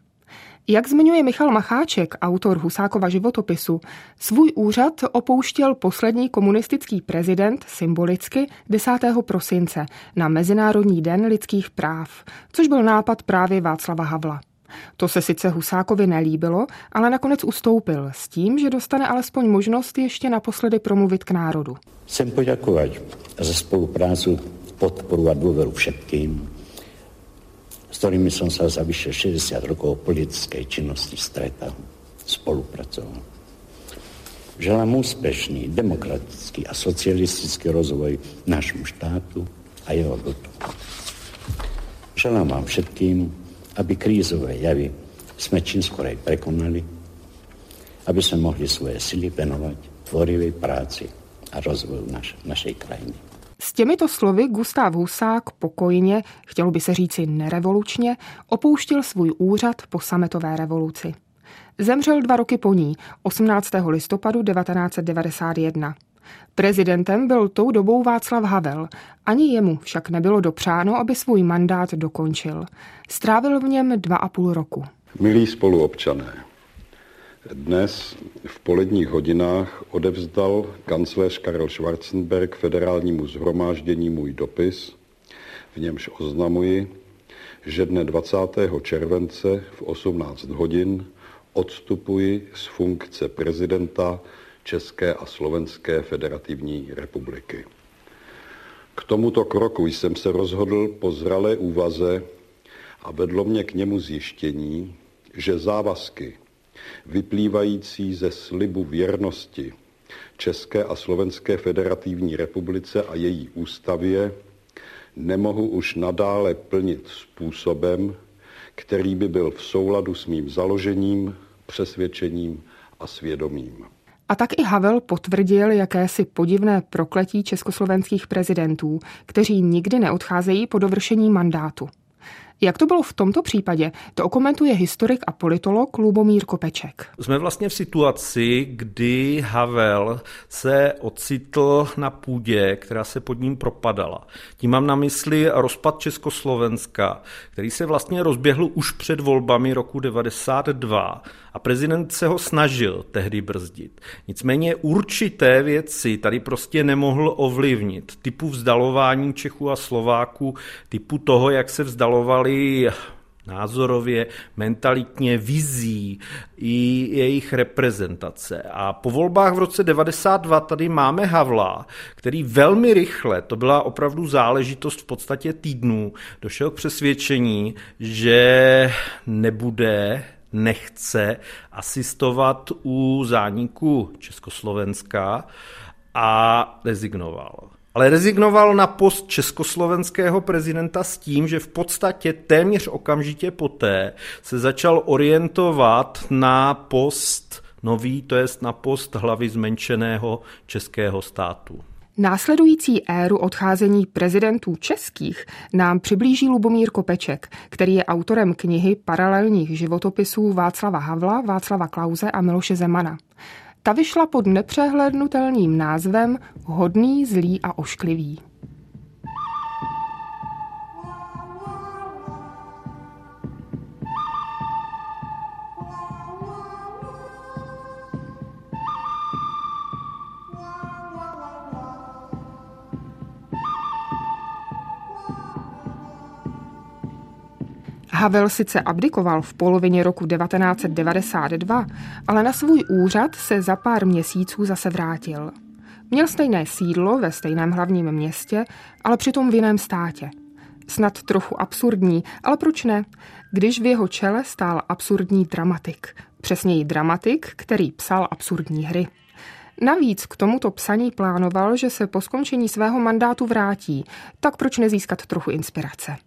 Jak zmiňuje Michal Macháček, autor Husákova životopisu, svůj úřad opouštěl poslední komunistický prezident symbolicky 10. prosince na Mezinárodní den lidských práv, což byl nápad právě Václava Havla. To se sice Husákovi nelíbilo, ale nakonec ustoupil s tím, že dostane alespoň možnost ještě naposledy promluvit k národu. Chcem poděkovat za spoluprácu, podporu a důvěru všetkým, s ktorými som sa za vyše 60 rokov politickej činnosti stretal, spolupracoval. Želám úspešný, demokratický a socialistický rozvoj našemu štátu a jeho ľudu. Želám vám všetkým, aby krízové javy sme čím skorej prekonali, aby sme mohli svoje sily venovať tvorivej práci a rozvoju naš, našej krajiny. S těmito slovy Gustav Husák pokojně, chtělo by se říci nerevolučně, opouštěl svůj úřad po sametové revoluci. Zemřel dva roky po ní, 18. listopadu 1991. Prezidentem byl tou dobou Václav Havel. Ani jemu však nebylo dopřáno, aby svůj mandát dokončil. Strávil v něm dva a půl roku. Milí spoluobčané, dnes v poledních hodinách odevzdal kancléř Karel Schwarzenberg federálnímu zhromáždění můj dopis, v němž oznamuji, že dne 20. července v 18 hodin odstupuji z funkce prezidenta České a Slovenské federativní republiky. K tomuto kroku jsem se rozhodl po zralé úvaze a vedlo mě k němu zjištění, že závazky, vyplývající ze slibu věrnosti České a Slovenské federativní republice a její ústavě nemohu už nadále plnit způsobem, který by byl v souladu s mým založením, přesvědčením a svědomím. A tak i Havel potvrdil jakési podivné prokletí československých prezidentů, kteří nikdy neodcházejí po dovršení mandátu. Jak to bylo v tomto případě, to okomentuje historik a politolog Lubomír Kopeček. Jsme vlastně v situaci, kdy Havel se ocitl na půdě, která se pod ním propadala. Tím mám na mysli rozpad Československa, který se vlastně rozběhl už před volbami roku 92 a prezident se ho snažil tehdy brzdit. Nicméně určité věci tady prostě nemohl ovlivnit. Typu vzdalování Čechů a Slováků, typu toho, jak se vzdalovali názorově, mentalitně, vizí i jejich reprezentace. A po volbách v roce 92 tady máme Havla, který velmi rychle, to byla opravdu záležitost v podstatě týdnů, došel k přesvědčení, že nebude nechce asistovat u zániku Československa a rezignoval ale rezignoval na post československého prezidenta s tím, že v podstatě téměř okamžitě poté se začal orientovat na post nový, to jest na post hlavy zmenšeného českého státu. Následující éru odcházení prezidentů českých nám přiblíží Lubomír Kopeček, který je autorem knihy paralelních životopisů Václava Havla, Václava Klauze a Miloše Zemana. Ta vyšla pod nepřehlednutelným názvem Hodný, zlý a ošklivý. Havel sice abdikoval v polovině roku 1992, ale na svůj úřad se za pár měsíců zase vrátil. Měl stejné sídlo ve stejném hlavním městě, ale přitom v jiném státě. Snad trochu absurdní, ale proč ne, když v jeho čele stál absurdní dramatik. Přesněji dramatik, který psal absurdní hry. Navíc k tomuto psaní plánoval, že se po skončení svého mandátu vrátí, tak proč nezískat trochu inspirace.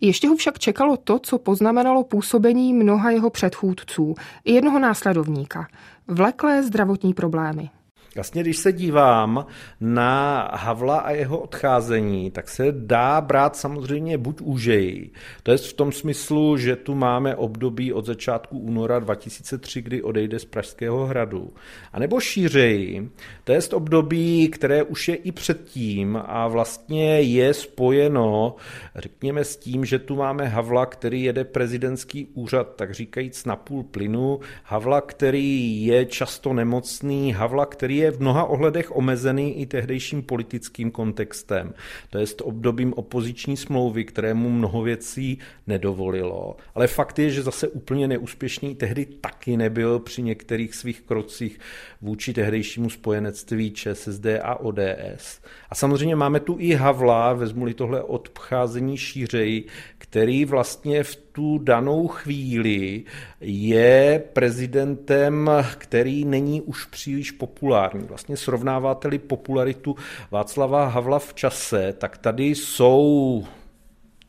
Ještě ho však čekalo to, co poznamenalo působení mnoha jeho předchůdců i jednoho následovníka. Vleklé zdravotní problémy. Vlastně, když se dívám na Havla a jeho odcházení, tak se dá brát samozřejmě buď úžej, to je v tom smyslu, že tu máme období od začátku února 2003, kdy odejde z Pražského hradu, anebo šířeji, to je období, které už je i předtím a vlastně je spojeno, řekněme, s tím, že tu máme Havla, který jede prezidentský úřad, tak říkajíc na půl plynu, Havla, který je často nemocný, Havla, který je v mnoha ohledech omezený i tehdejším politickým kontextem. To je obdobím opoziční smlouvy, kterému mnoho věcí nedovolilo. Ale fakt je, že zase úplně neúspěšný tehdy taky nebyl při některých svých krocích vůči tehdejšímu spojenectví ČSSD a ODS. A samozřejmě máme tu i Havla, vezmu-li tohle odcházení šířej, který vlastně v tu danou chvíli je prezidentem, který není už příliš populární. Vlastně srovnáváte-li popularitu Václava Havla v čase, tak tady jsou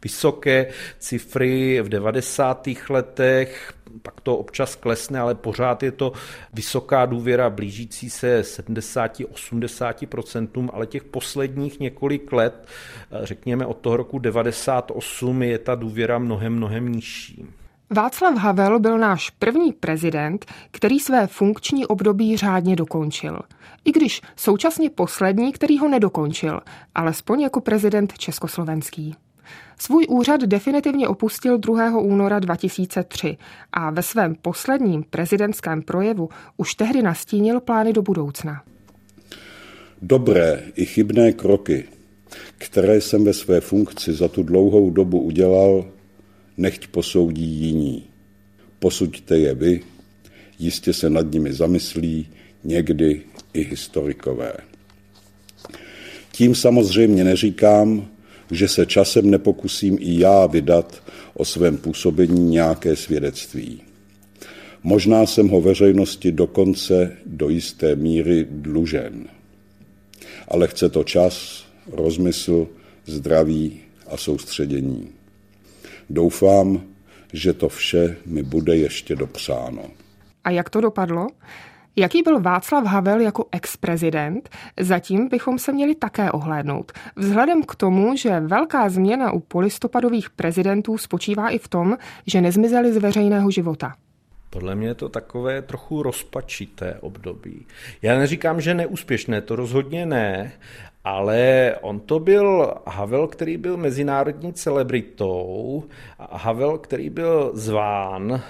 vysoké cifry v 90. letech, pak to občas klesne, ale pořád je to vysoká důvěra blížící se 70-80%, ale těch posledních několik let, řekněme od toho roku 98, je ta důvěra mnohem, mnohem nižší. Václav Havel byl náš první prezident, který své funkční období řádně dokončil. I když současně poslední, který ho nedokončil, alespoň jako prezident československý. Svůj úřad definitivně opustil 2. února 2003 a ve svém posledním prezidentském projevu už tehdy nastínil plány do budoucna. Dobré i chybné kroky, které jsem ve své funkci za tu dlouhou dobu udělal, nechť posoudí jiní. Posuďte je vy, jistě se nad nimi zamyslí někdy i historikové. Tím samozřejmě neříkám, že se časem nepokusím i já vydat o svém působení nějaké svědectví. Možná jsem ho veřejnosti dokonce do jisté míry dlužen. Ale chce to čas, rozmysl, zdraví a soustředění. Doufám, že to vše mi bude ještě dopřáno. A jak to dopadlo? Jaký byl Václav Havel jako ex-prezident, zatím bychom se měli také ohlédnout. Vzhledem k tomu, že velká změna u polistopadových prezidentů spočívá i v tom, že nezmizeli z veřejného života. Podle mě je to takové trochu rozpačité období. Já neříkám, že neúspěšné, to rozhodně ne, ale on to byl Havel, který byl mezinárodní celebritou, Havel, který byl zván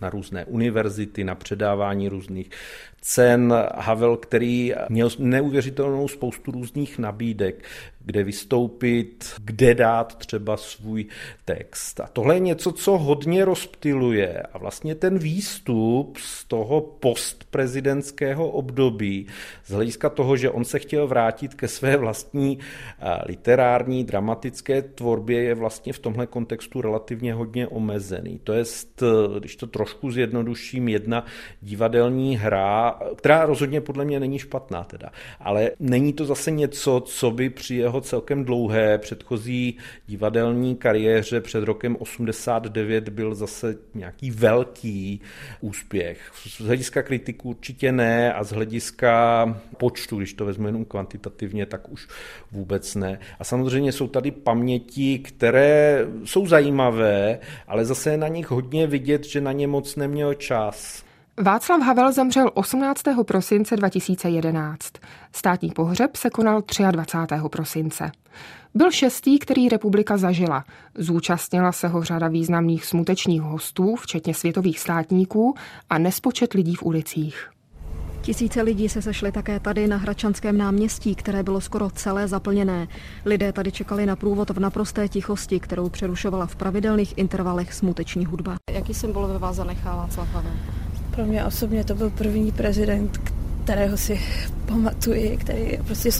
na různé univerzity, na předávání různých cen. Havel, který měl neuvěřitelnou spoustu různých nabídek, kde vystoupit, kde dát třeba svůj text. A tohle je něco, co hodně rozptiluje. A vlastně ten výstup z toho postprezidentského období, z hlediska toho, že on se chtěl vrátit ke své vlastní literární, dramatické tvorbě, je vlastně v tomhle kontextu relativně hodně omezený. To je, když to trošku zjednoduším, jedna divadelní hra, která rozhodně podle mě není špatná teda, ale není to zase něco, co by při jeho celkem dlouhé předchozí divadelní kariéře před rokem 89 byl zase nějaký velký úspěch. Z hlediska kritiku určitě ne a z hlediska počtu, když to vezmu jenom kvantitativně, tak už vůbec ne. A samozřejmě jsou tady paměti, které jsou zajímavé, ale zase na nich hodně vidět, že na ně moc neměl čas. Václav Havel zemřel 18. prosince 2011. Státní pohřeb se konal 23. prosince. Byl šestý, který republika zažila. Zúčastnila se ho řada významných smutečních hostů, včetně světových státníků a nespočet lidí v ulicích. Tisíce lidí se sešly také tady na Hračanském náměstí, které bylo skoro celé zaplněné. Lidé tady čekali na průvod v naprosté tichosti, kterou přerušovala v pravidelných intervalech smuteční hudba. Jaký symbol ve vás zanechá Václav Havel? Pro mě osobně to byl první prezident, kterého si pamatuji, který prostě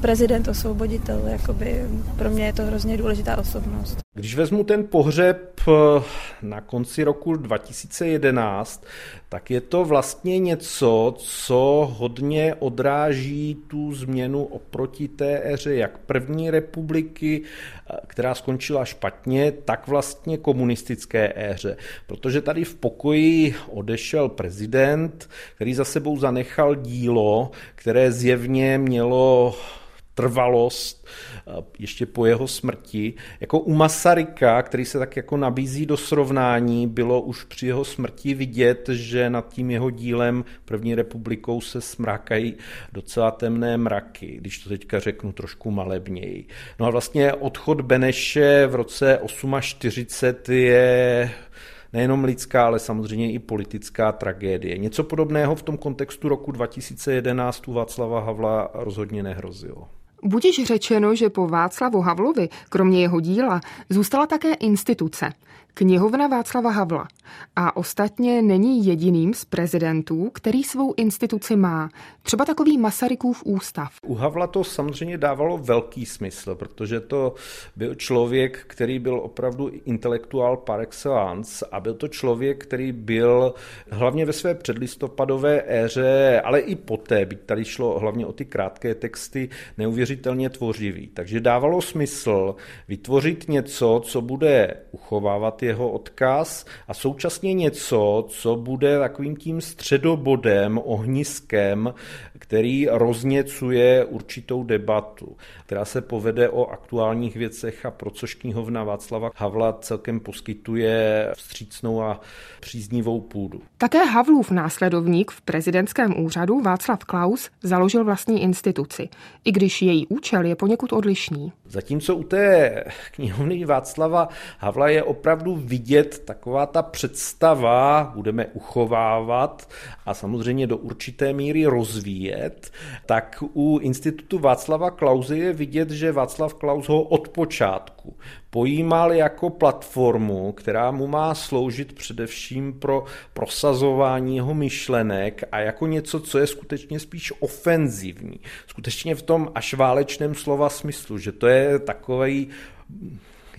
prezident, osvoboditel, jakoby pro mě je to hrozně důležitá osobnost. Když vezmu ten pohřeb eh, na konci roku 2011, tak je to vlastně něco, co hodně odráží tu změnu oproti té éře jak první republiky, eh, která skončila špatně, tak vlastně komunistické éře. Protože tady v pokoji odešel prezident, který za sebou zanechal dílo, které zjevně mělo trvalost eh, ještě po jeho smrti. Jako u Masaryka, který se tak jako nabízí do srovnání, bylo už při jeho smrti vidět, že nad tím jeho dílem první republikou se smrákají docela temné mraky, když to teďka řeknu trošku malebněji. No a vlastně odchod Beneše v roce 48 je nejenom lidská, ale samozřejmě i politická tragédie. Něco podobného v tom kontextu roku 2011 u Václava Havla rozhodně nehrozilo. Budiž řečeno, že po Václavu Havlovi, kromě jeho díla, zůstala také instituce – knihovna Václava Havla. A ostatně není jediným z prezidentů, který svou instituci má. Třeba takový Masarykův ústav. U Havla to samozřejmě dávalo velký smysl, protože to byl člověk, který byl opravdu intelektuál par excellence a byl to člověk, který byl hlavně ve své předlistopadové éře, ale i poté, byť tady šlo hlavně o ty krátké texty, neuvěřitelně tvořivý. Takže dávalo smysl vytvořit něco, co bude uchovávat jeho odkaz a současně něco, co bude takovým tím středobodem, ohniskem, který rozněcuje určitou debatu, která se povede o aktuálních věcech a pro což knihovna Václava Havla celkem poskytuje vstřícnou a příznivou půdu. Také Havlův následovník v prezidentském úřadu Václav Klaus založil vlastní instituci, i když její účel je poněkud odlišný. Zatímco u té knihovny Václava Havla je opravdu vidět taková ta představa, budeme uchovávat a samozřejmě do určité míry rozvíjet, tak u institutu Václava Klauze je vidět, že Václav Klaus ho od počátku pojímal jako platformu, která mu má sloužit především pro prosazování jeho myšlenek a jako něco, co je skutečně spíš ofenzivní. Skutečně v tom až válečném slova smyslu, že to je takový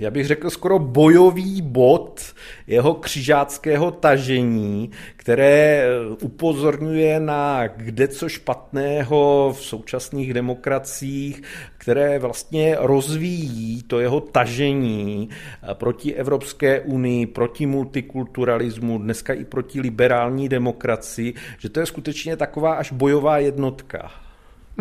já bych řekl skoro bojový bod jeho křižáckého tažení, které upozorňuje na kde co špatného v současných demokraciích, které vlastně rozvíjí to jeho tažení proti Evropské unii, proti multikulturalismu, dneska i proti liberální demokracii, že to je skutečně taková až bojová jednotka.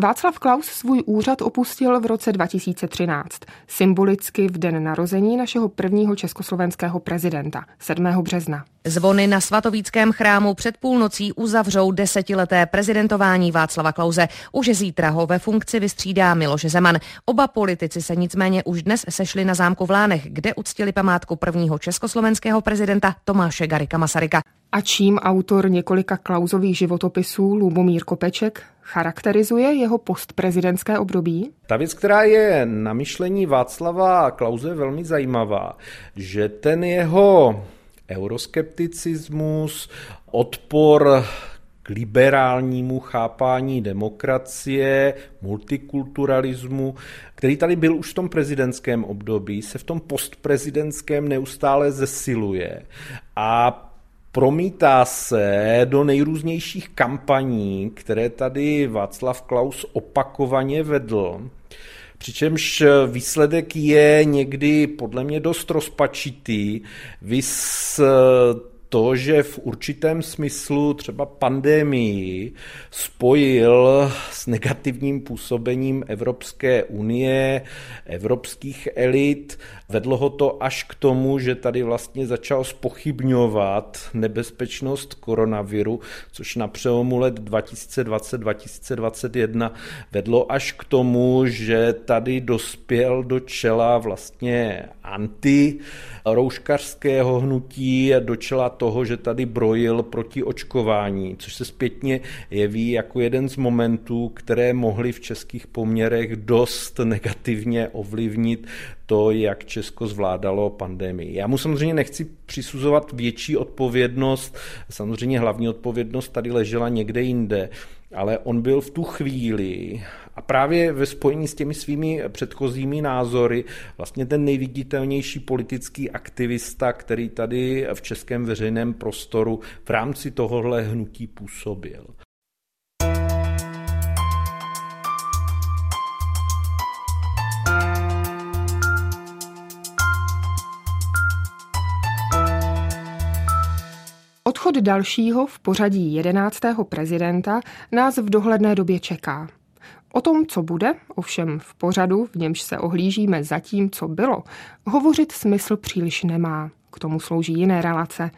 Václav Klaus svůj úřad opustil v roce 2013, symbolicky v den narození našeho prvního československého prezidenta, 7. března. Zvony na svatovíckém chrámu před půlnocí uzavřou desetileté prezidentování Václava Klauze. Už zítra ho ve funkci vystřídá Miloš Zeman. Oba politici se nicméně už dnes sešli na zámku v Lánech, kde uctili památku prvního československého prezidenta Tomáše Garika Masaryka. A čím autor několika klauzových životopisů Lubomír Kopeček charakterizuje jeho postprezidentské období? Ta věc, která je na myšlení Václava Klauze velmi zajímavá, že ten jeho euroskepticismus, odpor k liberálnímu chápání demokracie, multikulturalismu, který tady byl už v tom prezidentském období, se v tom postprezidentském neustále zesiluje. A promítá se do nejrůznějších kampaní, které tady Václav Klaus opakovaně vedl. Přičemž výsledek je někdy podle mě dost rozpačitý. Vys to, že v určitém smyslu třeba pandemii spojil s negativním působením Evropské unie, evropských elit. Vedlo ho to až k tomu, že tady vlastně začal spochybňovat nebezpečnost koronaviru, což na přelomu let 2020-2021 vedlo až k tomu, že tady dospěl do čela vlastně anti rouškařského hnutí, do čela toho, že tady brojil proti očkování, což se zpětně jeví jako jeden z momentů, které mohly v českých poměrech dost negativně ovlivnit to, jak Česko zvládalo pandemii. Já mu samozřejmě nechci přisuzovat větší odpovědnost, samozřejmě hlavní odpovědnost tady ležela někde jinde, ale on byl v tu chvíli a právě ve spojení s těmi svými předchozími názory vlastně ten nejviditelnější politický aktivista, který tady v českém veřejném prostoru v rámci tohohle hnutí působil. Odchod dalšího v pořadí jedenáctého prezidenta nás v dohledné době čeká. O tom, co bude, ovšem v pořadu, v němž se ohlížíme za tím, co bylo, hovořit smysl příliš nemá. K tomu slouží jiné relace.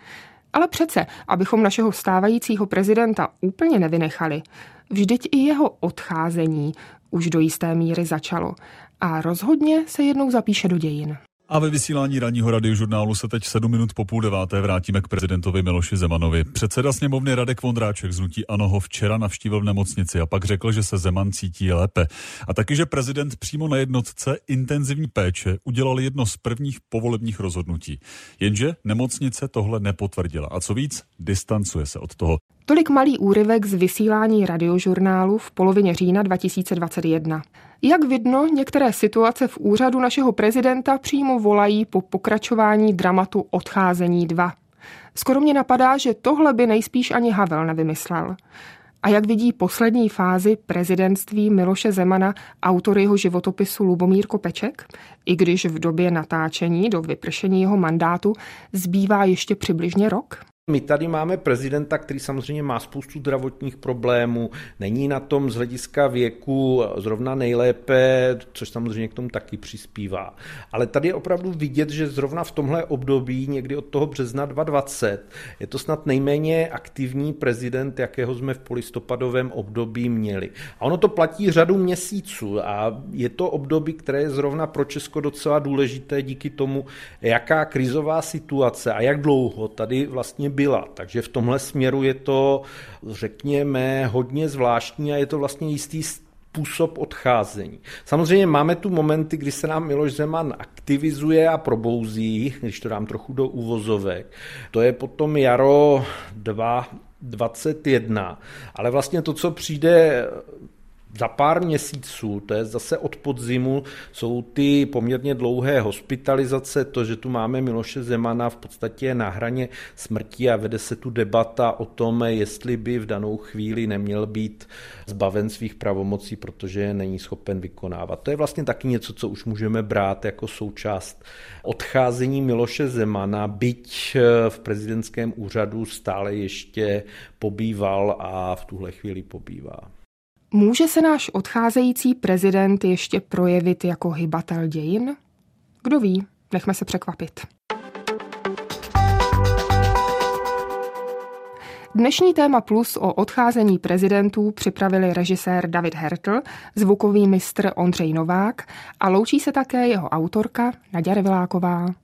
Ale přece, abychom našeho stávajícího prezidenta úplně nevynechali, vždyť i jeho odcházení už do jisté míry začalo a rozhodně se jednou zapíše do dějin. A ve vysílání ranního radiožurnálu se teď 7 minut po půl deváté vrátíme k prezidentovi Miloši Zemanovi. Předseda sněmovny Radek Vondráček z Nutí Ano ho včera navštívil v nemocnici a pak řekl, že se Zeman cítí lépe. A taky, že prezident přímo na jednotce intenzivní péče udělal jedno z prvních povolebních rozhodnutí. Jenže nemocnice tohle nepotvrdila. A co víc, distancuje se od toho. Tolik malý úryvek z vysílání radiožurnálu v polovině října 2021. Jak vidno, některé situace v úřadu našeho prezidenta přímo volají po pokračování dramatu Odcházení 2. Skoro mě napadá, že tohle by nejspíš ani Havel nevymyslel. A jak vidí poslední fázi prezidentství Miloše Zemana autor jeho životopisu Lubomír Kopeček, i když v době natáčení do vypršení jeho mandátu zbývá ještě přibližně rok? My tady máme prezidenta, který samozřejmě má spoustu zdravotních problémů, není na tom z hlediska věku zrovna nejlépe, což samozřejmě k tomu taky přispívá. Ale tady je opravdu vidět, že zrovna v tomhle období, někdy od toho března 2020, je to snad nejméně aktivní prezident, jakého jsme v polistopadovém období měli. A ono to platí řadu měsíců a je to období, které je zrovna pro Česko docela důležité díky tomu, jaká krizová situace a jak dlouho tady vlastně byla. Takže v tomhle směru je to, řekněme, hodně zvláštní a je to vlastně jistý způsob odcházení. Samozřejmě máme tu momenty, kdy se nám Miloš Zeman aktivizuje a probouzí, když to dám trochu do uvozovek. To je potom jaro 2021, ale vlastně to, co přijde za pár měsíců, to je zase od podzimu, jsou ty poměrně dlouhé hospitalizace, to, že tu máme Miloše Zemana v podstatě na hraně smrti a vede se tu debata o tom, jestli by v danou chvíli neměl být zbaven svých pravomocí, protože není schopen vykonávat. To je vlastně taky něco, co už můžeme brát jako součást odcházení Miloše Zemana, byť v prezidentském úřadu stále ještě pobýval a v tuhle chvíli pobývá. Může se náš odcházející prezident ještě projevit jako hybatel dějin? Kdo ví, nechme se překvapit. Dnešní téma plus o odcházení prezidentů připravili režisér David Hertl, zvukový mistr Ondřej Novák a loučí se také jeho autorka Naděra Viláková.